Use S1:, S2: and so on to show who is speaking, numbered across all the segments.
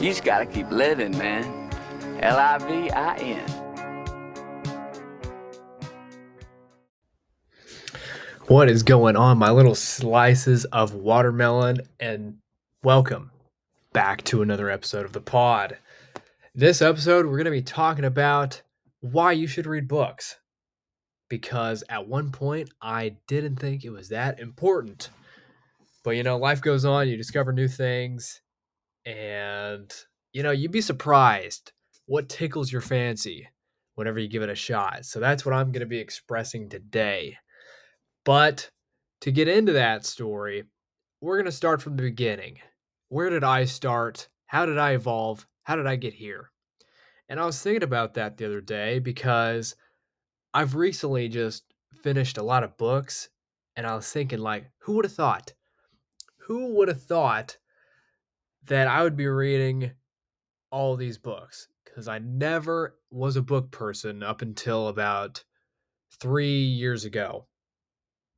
S1: You just gotta keep living, man. L I V I N.
S2: What is going on, my little slices of watermelon? And welcome back to another episode of the pod. This episode, we're going to be talking about why you should read books. Because at one point, I didn't think it was that important. But you know, life goes on, you discover new things, and you know, you'd be surprised what tickles your fancy whenever you give it a shot. So that's what I'm going to be expressing today. But to get into that story, we're going to start from the beginning. Where did I start? How did I evolve? How did I get here? And I was thinking about that the other day because I've recently just finished a lot of books and I was thinking like who would have thought? Who would have thought that I would be reading all these books cuz I never was a book person up until about 3 years ago.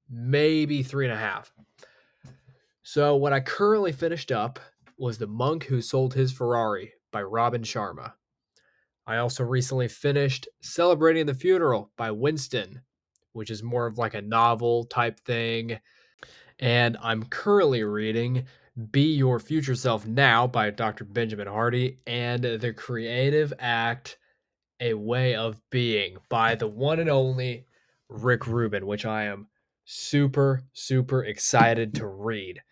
S2: Maybe three and a half. So what I currently finished up was The Monk Who Sold His Ferrari by Robin Sharma. I also recently finished Celebrating the Funeral by Winston, which is more of like a novel type thing. And I'm currently reading Be Your Future Self Now by Dr. Benjamin Hardy and The Creative Act A Way of Being by the one and only Rick Rubin, which I am super, super excited to read.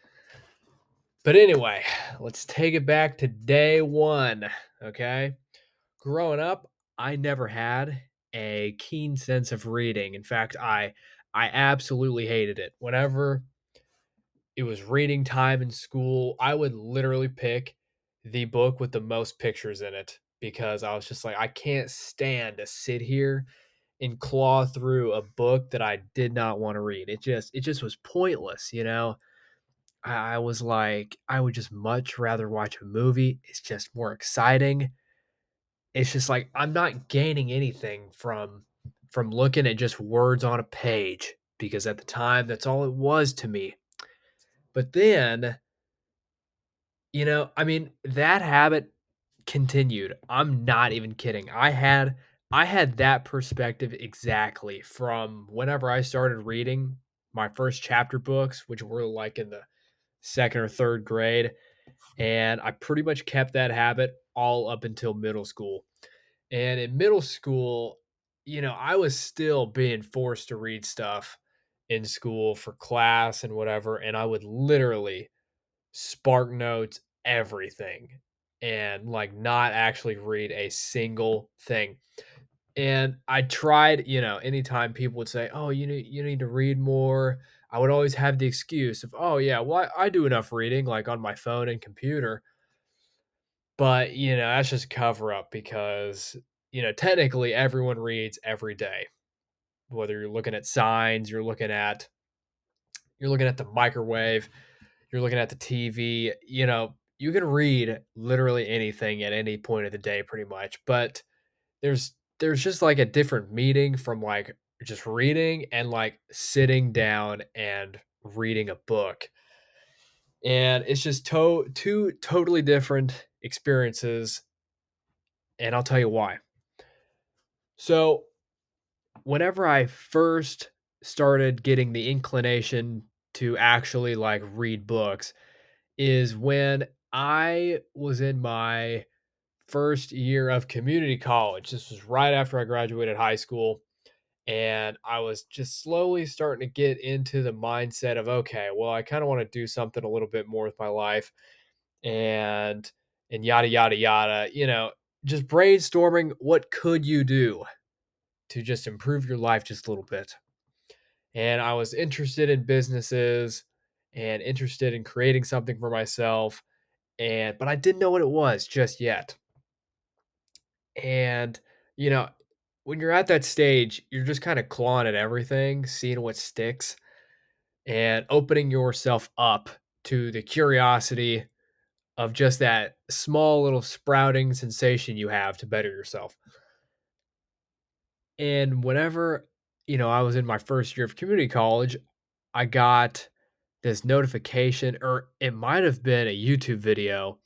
S2: But anyway, let's take it back to day one. Okay. Growing up, I never had a keen sense of reading. In fact, I I absolutely hated it. Whenever it was reading time in school, I would literally pick the book with the most pictures in it because I was just like, I can't stand to sit here and claw through a book that I did not want to read. It just it just was pointless, you know. I, I was like, I would just much rather watch a movie. It's just more exciting. It's just like I'm not gaining anything from from looking at just words on a page because at the time that's all it was to me. But then you know, I mean, that habit continued. I'm not even kidding. I had I had that perspective exactly from whenever I started reading my first chapter books, which were like in the second or third grade. And I pretty much kept that habit all up until middle school. And in middle school, you know, I was still being forced to read stuff in school for class and whatever. And I would literally spark notes everything and like not actually read a single thing. And I tried, you know, anytime people would say, "Oh, you need you need to read more," I would always have the excuse of, "Oh yeah, well I, I do enough reading like on my phone and computer." But you know, that's just cover up because you know technically everyone reads every day. Whether you're looking at signs, you're looking at you're looking at the microwave, you're looking at the TV. You know, you can read literally anything at any point of the day, pretty much. But there's there's just like a different meaning from like just reading and like sitting down and reading a book. And it's just to- two totally different experiences. And I'll tell you why. So, whenever I first started getting the inclination to actually like read books, is when I was in my first year of community college. This was right after I graduated high school. And I was just slowly starting to get into the mindset of, okay, well, I kind of want to do something a little bit more with my life and and yada yada yada, you know, just brainstorming what could you do to just improve your life just a little bit. And I was interested in businesses and interested in creating something for myself and but I didn't know what it was just yet. And, you know, when you're at that stage, you're just kind of clawing at everything, seeing what sticks, and opening yourself up to the curiosity of just that small little sprouting sensation you have to better yourself. And whenever, you know, I was in my first year of community college, I got this notification, or it might have been a YouTube video,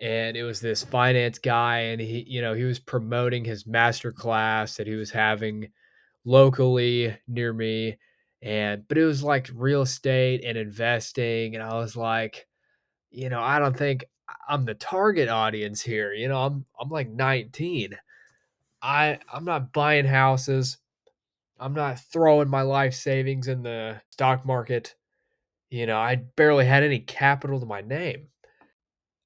S2: and it was this finance guy and he you know he was promoting his master class that he was having locally near me and but it was like real estate and investing and I was like you know I don't think I'm the target audience here you know I'm I'm like 19 I I'm not buying houses I'm not throwing my life savings in the stock market you know I barely had any capital to my name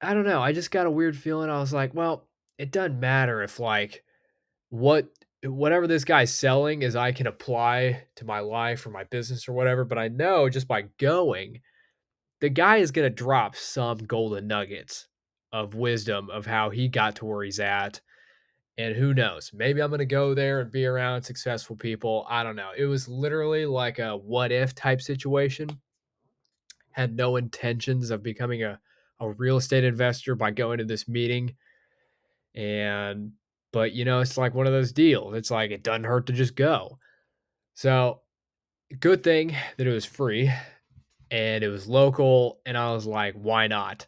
S2: I don't know. I just got a weird feeling. I was like, well, it doesn't matter if like what whatever this guy's selling is I can apply to my life or my business or whatever, but I know just by going, the guy is going to drop some golden nuggets of wisdom of how he got to where he's at. And who knows? Maybe I'm going to go there and be around successful people. I don't know. It was literally like a what if type situation. Had no intentions of becoming a a real estate investor by going to this meeting. And, but you know, it's like one of those deals. It's like it doesn't hurt to just go. So, good thing that it was free and it was local. And I was like, why not?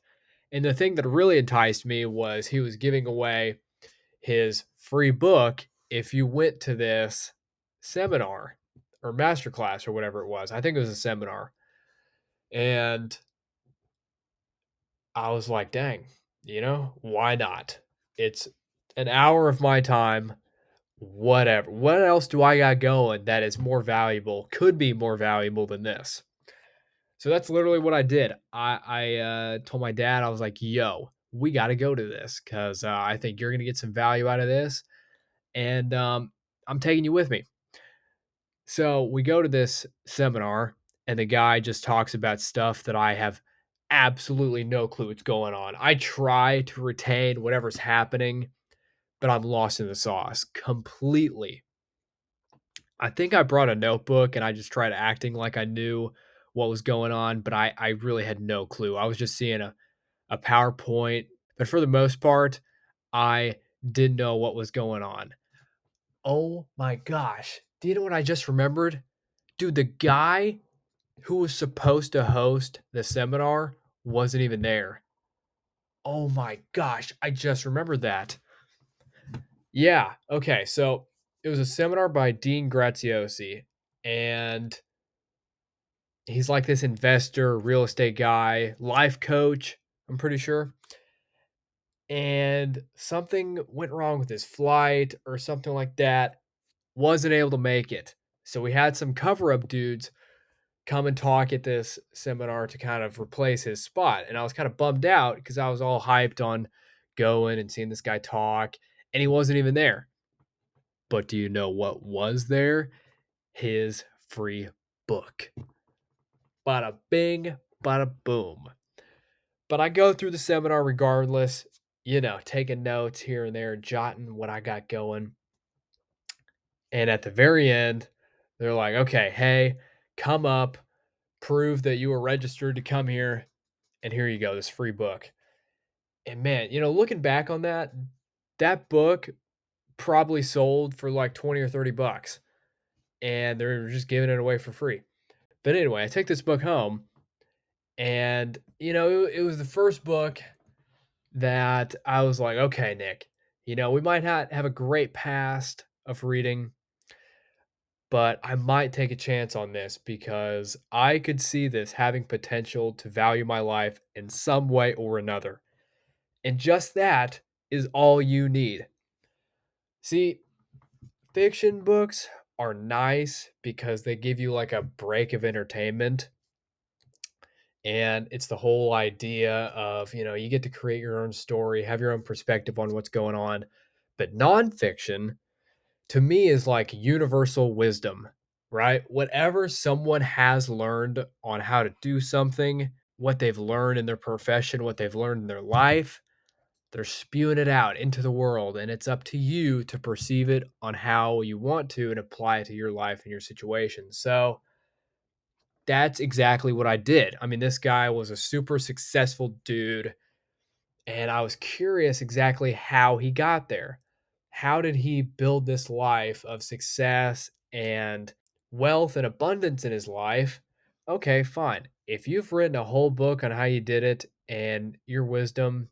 S2: And the thing that really enticed me was he was giving away his free book if you went to this seminar or masterclass or whatever it was. I think it was a seminar. And I was like, dang, you know, why not? It's an hour of my time, whatever. What else do I got going that is more valuable, could be more valuable than this? So that's literally what I did. I, I uh, told my dad, I was like, yo, we got to go to this because uh, I think you're going to get some value out of this. And um, I'm taking you with me. So we go to this seminar, and the guy just talks about stuff that I have absolutely no clue what's going on. I try to retain whatever's happening, but I'm lost in the sauce completely. I think I brought a notebook and I just tried acting like I knew what was going on, but I, I really had no clue. I was just seeing a, a PowerPoint, but for the most part, I didn't know what was going on. Oh my gosh. Do you know what I just remembered? Dude, the guy who was supposed to host the seminar wasn't even there. Oh my gosh, I just remembered that. Yeah, okay, so it was a seminar by Dean Graziosi, and he's like this investor, real estate guy, life coach, I'm pretty sure. And something went wrong with his flight or something like that. Wasn't able to make it. So we had some cover up dudes come and talk at this seminar to kind of replace his spot. And I was kind of bummed out because I was all hyped on going and seeing this guy talk, and he wasn't even there. But do you know what was there? His free book. Bada bing, bada boom. But I go through the seminar regardless, you know, taking notes here and there, jotting what I got going. And at the very end, they're like, okay, hey, come up, prove that you were registered to come here, and here you go, this free book. And man, you know, looking back on that, that book probably sold for like 20 or 30 bucks. And they're just giving it away for free. But anyway, I take this book home and you know, it, it was the first book that I was like, okay, Nick, you know, we might not have a great past of reading, but I might take a chance on this because I could see this having potential to value my life in some way or another. And just that is all you need. See, fiction books are nice because they give you like a break of entertainment. And it's the whole idea of, you know, you get to create your own story, have your own perspective on what's going on. But nonfiction, to me is like universal wisdom, right? Whatever someone has learned on how to do something, what they've learned in their profession, what they've learned in their life, they're spewing it out into the world. And it's up to you to perceive it on how you want to and apply it to your life and your situation. So that's exactly what I did. I mean, this guy was a super successful dude. And I was curious exactly how he got there how did he build this life of success and wealth and abundance in his life? Okay, fine. If you've written a whole book on how you did it and your wisdom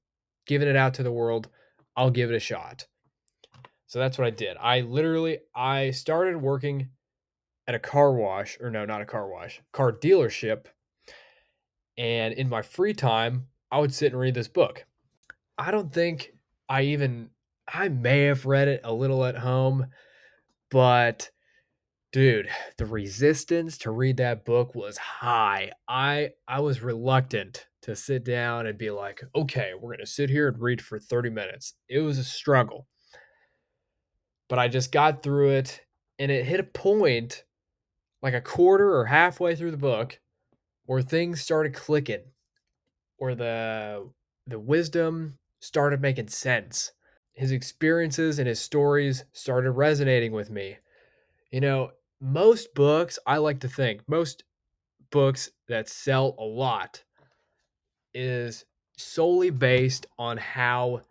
S2: giving it out to the world. I'll give it a shot. So that's what I did. I literally I started working at a car wash or no, not a car wash, car dealership. And in my free time, I would sit and read this book. I don't think I even I may have read it a little at home, but dude, the resistance to read that book was high. I I was reluctant to sit down and be like, "Okay, we're going to sit here and read for 30 minutes." It was a struggle. But I just got through it and it hit a point like a quarter or halfway through the book where things started clicking or the the wisdom started making sense. His experiences and his stories started resonating with me. You know, most books, I like to think, most books that sell a lot is solely based on how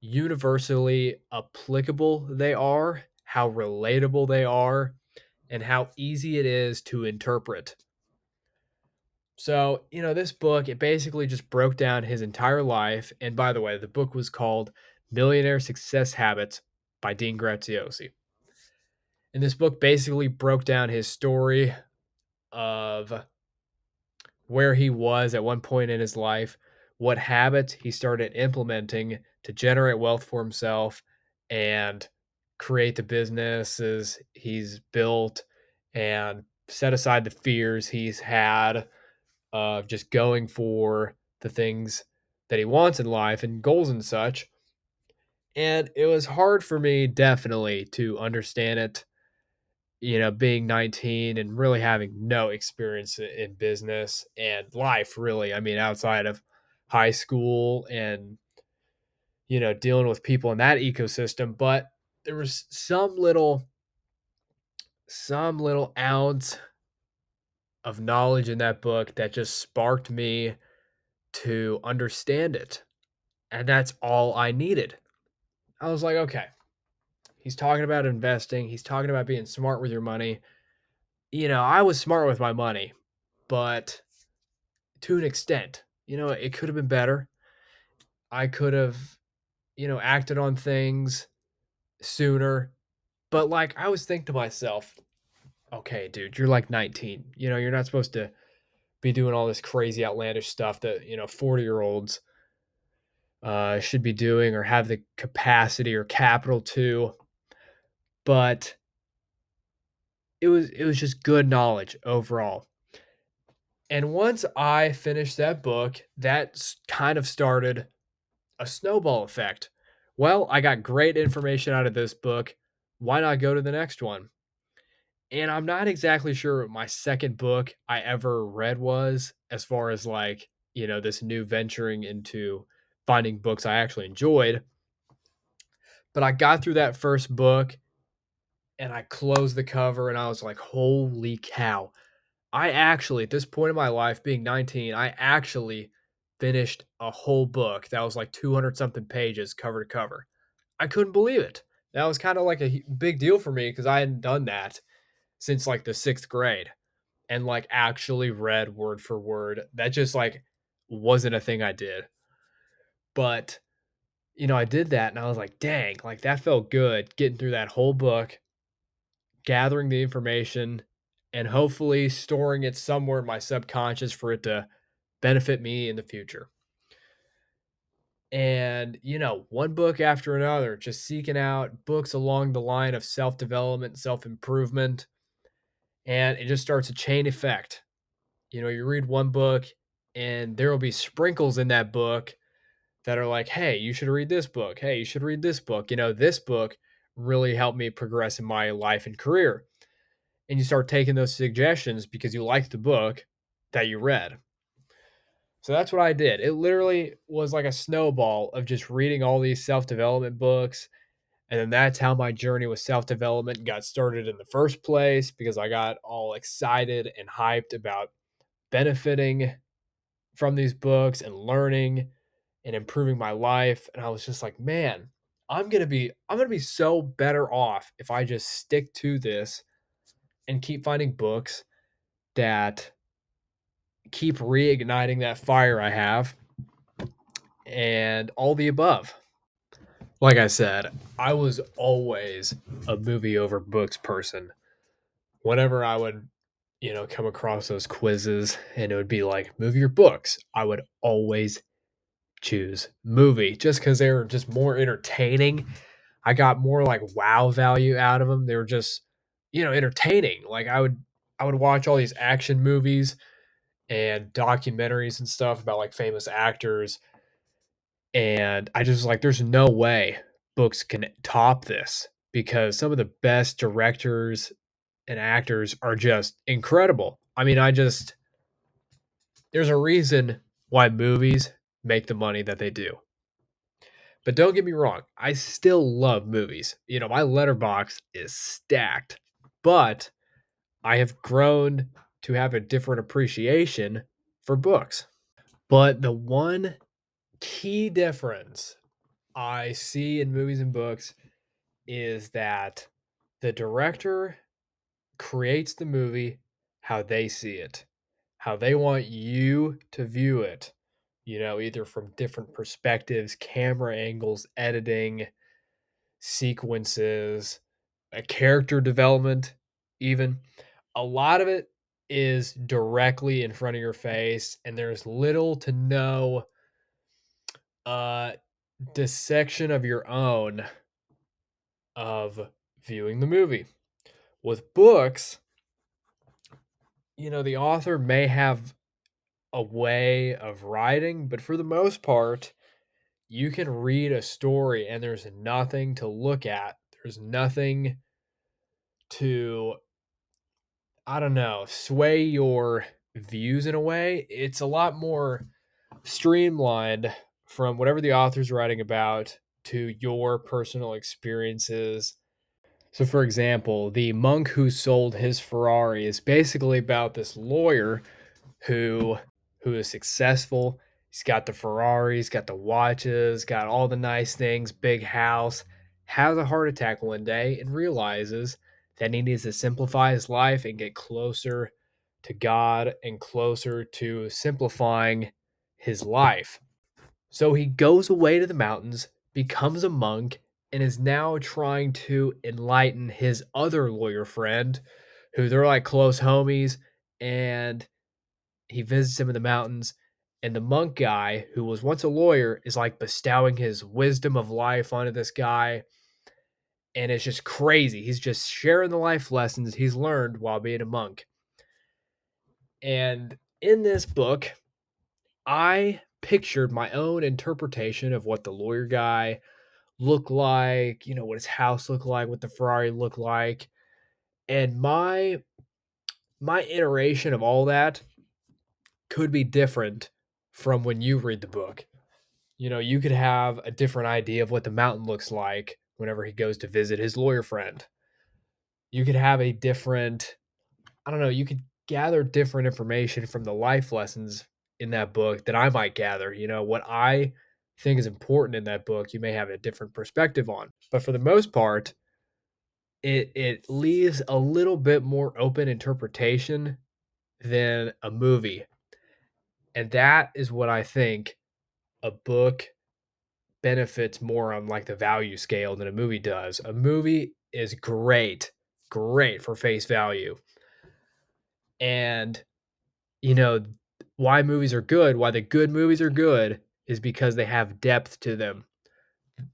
S2: universally applicable they are, how relatable they are, and how easy it is to interpret. So, you know, this book, it basically just broke down his entire life. And by the way, the book was called Millionaire Success Habits by Dean Graziosi. And this book basically broke down his story of where he was at one point in his life, what habits he started implementing to generate wealth for himself and create the businesses he's built and set aside the fears he's had of just going for the things that he wants in life and goals and such. And it was hard for me, definitely, to understand it, you know, being 19 and really having no experience in business and life, really. I mean, outside of high school and, you know, dealing with people in that ecosystem. But there was some little, some little ounce of knowledge in that book that just sparked me to understand it. And that's all I needed. I was like, okay, he's talking about investing, he's talking about being smart with your money. You know, I was smart with my money, but to an extent, you know, it could have been better. I could have, you know, acted on things sooner. But like, I always think to myself, okay, dude, you're like 19. You know, you're not supposed to be doing all this crazy outlandish stuff that, you know, 40 year olds uh, should be doing or have the capacity or capital to. But it was it was just good knowledge overall. And once I finished that book, that kind of started a snowball effect. Well, I got great information out of this book. Why not go to the next one? And I'm not exactly sure what my second book I ever read was, as far as like, you know, this new venturing into finding books I actually enjoyed. But I got through that first book and I closed the cover and I was like, holy cow. I actually, at this point in my life, being 19, I actually finished a whole book that was like 200 something pages cover to cover. I couldn't believe it. That was kind of like a big deal for me because I hadn't done that since like the sixth grade and like actually read word for word. That just like wasn't a thing I did. But, you know, I did that and I was like, dang, like that felt good getting through that whole book, gathering the information, and hopefully storing it somewhere in my subconscious for it to benefit me in the future. And, you know, one book after another, just seeking out books along the line of self development, self improvement, and it just starts a chain effect. You know, you read one book and there will be sprinkles in that book that are like, hey, you should read this book. Hey, you should read this book. You know, this book really helped me progress in my life and career. And you start taking those suggestions because you liked the book that you read. So that's what I did. It literally was like a snowball of just reading all these self development books and then that's how my journey with self development got started in the first place because I got all excited and hyped about benefiting from these books and learning and improving my life. And I was just like, man, I'm going to be I'm going to be so better off if I just stick to this and keep finding books that keep reigniting that fire I have and all the above. Like I said, I was always a movie over books person. Whenever I would, you know, come across those quizzes and it would be like movie or books, I would always choose movie just because they were just more entertaining. I got more like wow value out of them. They were just, you know, entertaining. Like I would I would watch all these action movies and documentaries and stuff about like famous actors. And I just like, there's no way books can top this because some of the best directors and actors are just incredible. I mean, I just, there's a reason why movies make the money that they do. But don't get me wrong, I still love movies. You know, my Letterboxd is stacked, but I have grown to have a different appreciation for books. But the one key difference I see in movies and books is that the director creates the movie how they see it, how they want you to view it, you know, either from different perspectives, camera angles, editing, sequences, a character development, even. A lot of it is directly in front of your face, and there's little to no uh dissection of your own of viewing the movie. With books, you know, the author may have a way of writing, but for the most part, you can read a story and there's nothing to look at. There's nothing to, I don't know, sway your views in a way. It's a lot more streamlined from whatever the author's writing about to your personal experiences. So, for example, the monk who sold his Ferrari is basically about this lawyer who who is successful. He's got the Ferrari, he's got the watches, got all the nice things, big house, has a heart attack one day and realizes that he needs to simplify his life and get closer to God and closer to simplifying his life. So he goes away to the mountains, becomes a monk, and is now trying to enlighten his other lawyer friend, who they're like close homies, and he visits him in the mountains. And the monk guy, who was once a lawyer, is like bestowing his wisdom of life onto this guy. And it's just crazy. He's just sharing the life lessons he's learned while being a monk. And in this book, I pictured my own interpretation of what the lawyer guy looked like, you know, what his house looked like, what the Ferrari looked like. And my my iteration of all that could be different from when you read the book. You know, you could have a different idea of what the mountain looks like whenever he goes to visit his lawyer friend. You could have a different I don't know, you could gather different information from the life lessons in that book that I might gather. You know, what I think is important in that book, you may have a different perspective on. But for the most part, it it leaves a little bit more open interpretation than a movie. And that is what I think a book benefits more on like the value scale than a movie does. A movie is great, great for face value. And you know, why movies are good, why the good movies are good, is because they have depth to them.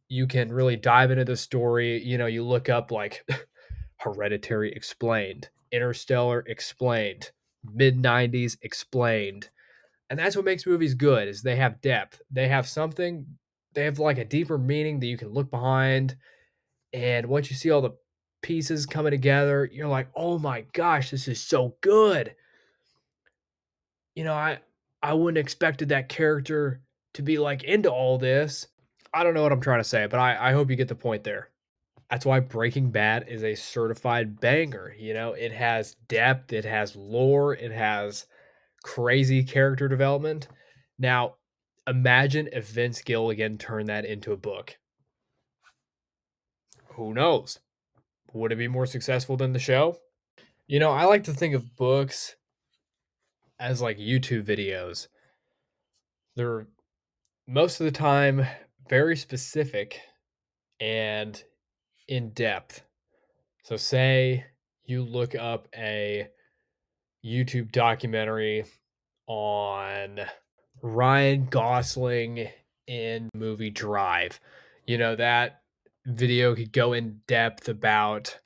S2: You can really dive into the story. You know, you look up like Hereditary explained, Interstellar explained, mid 90s explained. And that's what makes movies good is they have depth. They have something, they have like a deeper meaning that you can look behind. And once you see all the pieces coming together, you're like, "Oh my gosh, this is so good." you know, I I wouldn't expected that character to be like into all this. I don't know what I'm trying to say, but I, I hope you get the point there. That's why Breaking Bad is a certified banger. You know, it has depth, it has lore, it has crazy character development. Now, imagine if Vince Gilligan turned that into a book. Who knows? Would it be more successful than the show? You know, I like to think of books as like YouTube videos. They're most of the time very specific and in depth. So, say you look up a YouTube documentary on Ryan Gosling in movie Drive. You know, that video could go in depth about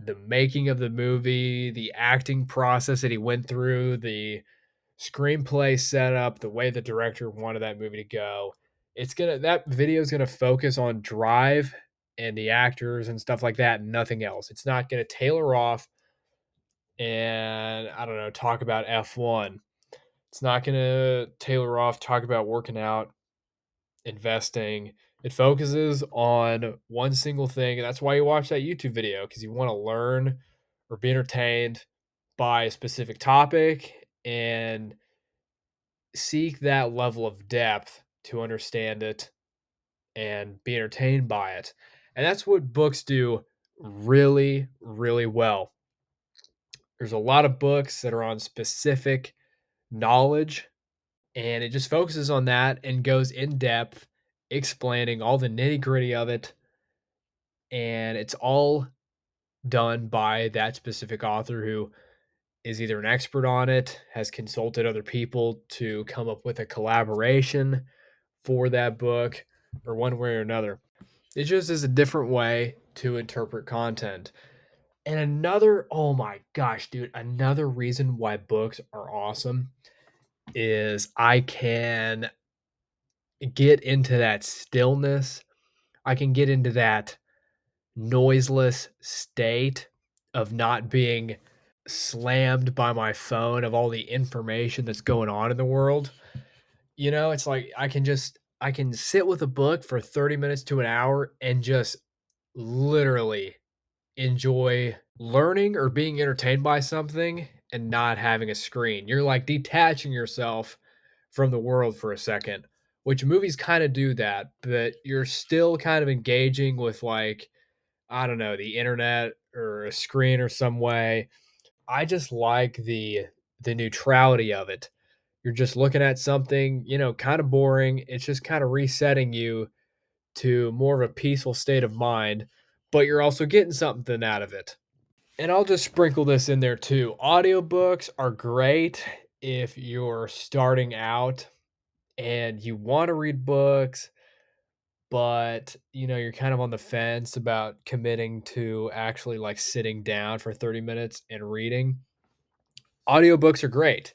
S2: the making of the movie, the acting process that he went through, the screenplay setup, the way the director wanted that movie to go. It's gonna that video is gonna focus on Drive and the actors and stuff like that, and nothing else. It's not gonna tailor off and I don't know, talk about F1. It's not gonna tailor off, talk about working out, investing. It focuses on one single thing, and that's why you watch that YouTube video because you want to learn or be entertained by a specific topic and seek that level of depth to understand it and be entertained by it. And that's what books do really, really well. There's a lot of books that are on specific knowledge, and it just focuses on that and goes in depth, explaining all the nitty gritty of it. And it's all done by that specific author who is either an expert on it, has consulted other people to come up with a collaboration for that book, or one way or another. It just is a different way to interpret content. And another, oh my gosh, dude, another reason why books are awesome is I can get into that stillness. I can get into that noiseless state of not being slammed by my phone of all the information that's going on in the world. You know, it's like I can just I can sit with a book for 30 minutes to an hour and just literally enjoy learning or being entertained by something and not having a screen. You're like detaching yourself from the world for a second, which movies kind of do that, but you're still kind of engaging with like I don't know, the internet or a screen or some way. I just like the the neutrality of it. You're just looking at something, you know, kind of boring. It's just kind of resetting you to more of a peaceful state of mind, but you're also getting something out of it. And I'll just sprinkle this in there too. Audiobooks are great if you're starting out and you want to read books, but you know, you're kind of on the fence about committing to actually like sitting down for 30 minutes and reading. Audiobooks are great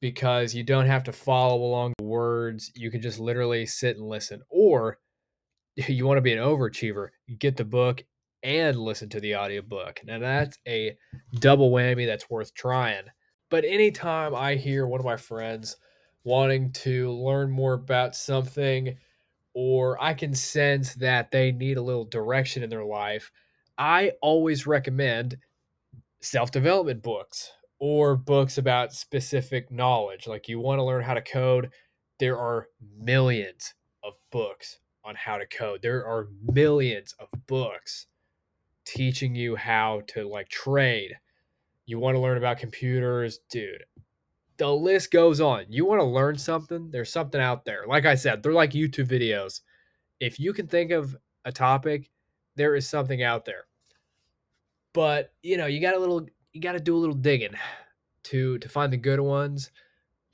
S2: because you don't have to follow along the words. You can just literally sit and listen. Or you want to be an overachiever, you get the book and listen to the audiobook. Now that's a double whammy that's worth trying. But anytime I hear one of my friends wanting to learn more about something or I can sense that they need a little direction in their life, I always recommend self development books or books about specific knowledge. Like you want to learn how to code, there are millions of books on how to code. There are millions of books teaching you how to like trade. You want to learn about computers, dude. The list goes on. You want to learn something? There's something out there. Like I said, they're like YouTube videos. If you can think of a topic, there is something out there. But, you know, you got a little you got to do a little digging to to find the good ones,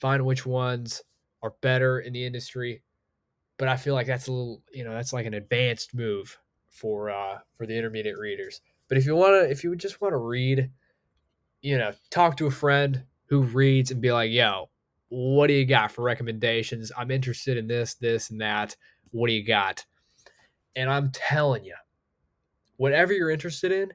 S2: find which ones are better in the industry. But I feel like that's a little, you know, that's like an advanced move for uh for the intermediate readers. But if you want to if you just want to read, you know, talk to a friend who reads and be like, "Yo, what do you got for recommendations? I'm interested in this, this and that. What do you got?" And I'm telling you, whatever you're interested in,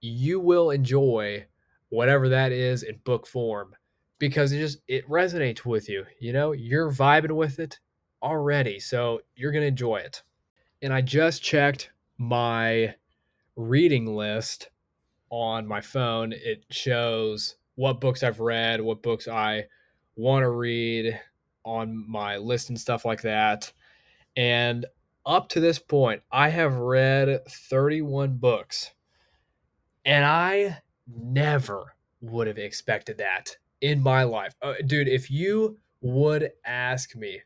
S2: you will enjoy whatever that is in book form because it just it resonates with you you know you're vibing with it already so you're to enjoy it and i just checked my reading list on my phone it shows what books i've read what books i want to read on my list and stuff like that and up to this point i have read 31 books and I never would have expected that in my life. Uh, dude, if you would ask me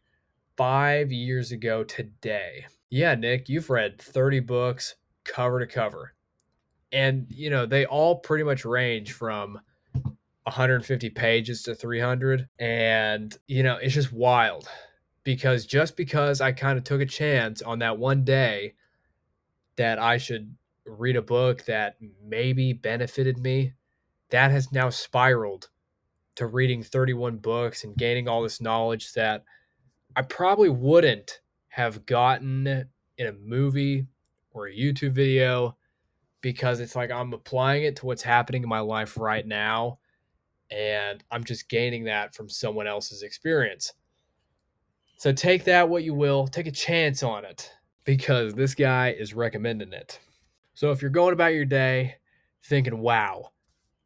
S2: five years ago today. Yeah, Nick, you've read 30 books cover to cover. And, you know, they all pretty much range from 150 pages to 300. And, you know, it's just wild because just because I kind of took a chance on that one day that I should read a book that maybe benefited me, that has now spiraled to reading 31 books and gaining all this knowledge that I probably wouldn't have gotten in a movie or a YouTube video because it's like I'm applying it to what's happening in my life right now and I'm just gaining that from someone else's experience. So take that what you will, take a chance on it because this guy is recommending it. So if you're going about your day thinking, wow,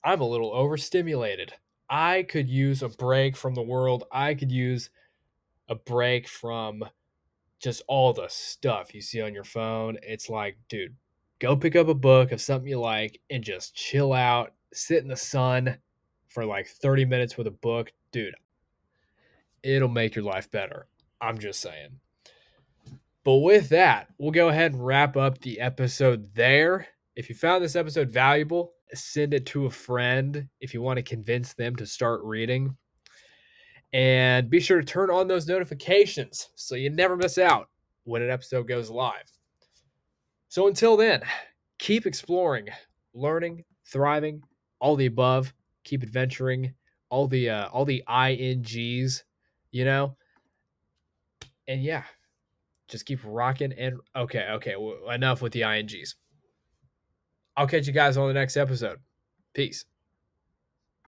S2: I'm a little overstimulated, I could use a break from the world, I could use a break from just all the stuff you see on your phone. It's like, dude, go pick up a book of something you like and just chill out, sit in the sun for like 30 minutes with a book. Dude, it'll make your life better. I'm just saying. But with that, we'll go ahead and wrap up the episode there. If you found this episode valuable, send it to a friend if you want to convince them to start reading. And be sure to turn on those notifications so you never miss out when an episode goes live. So until then, keep exploring, learning, thriving, all the above. Keep adventuring, all the uh, all the ings, you know. And yeah, just keep rocking and okay, okay, enough with the ings. I'll catch you guys on the next episode. Peace.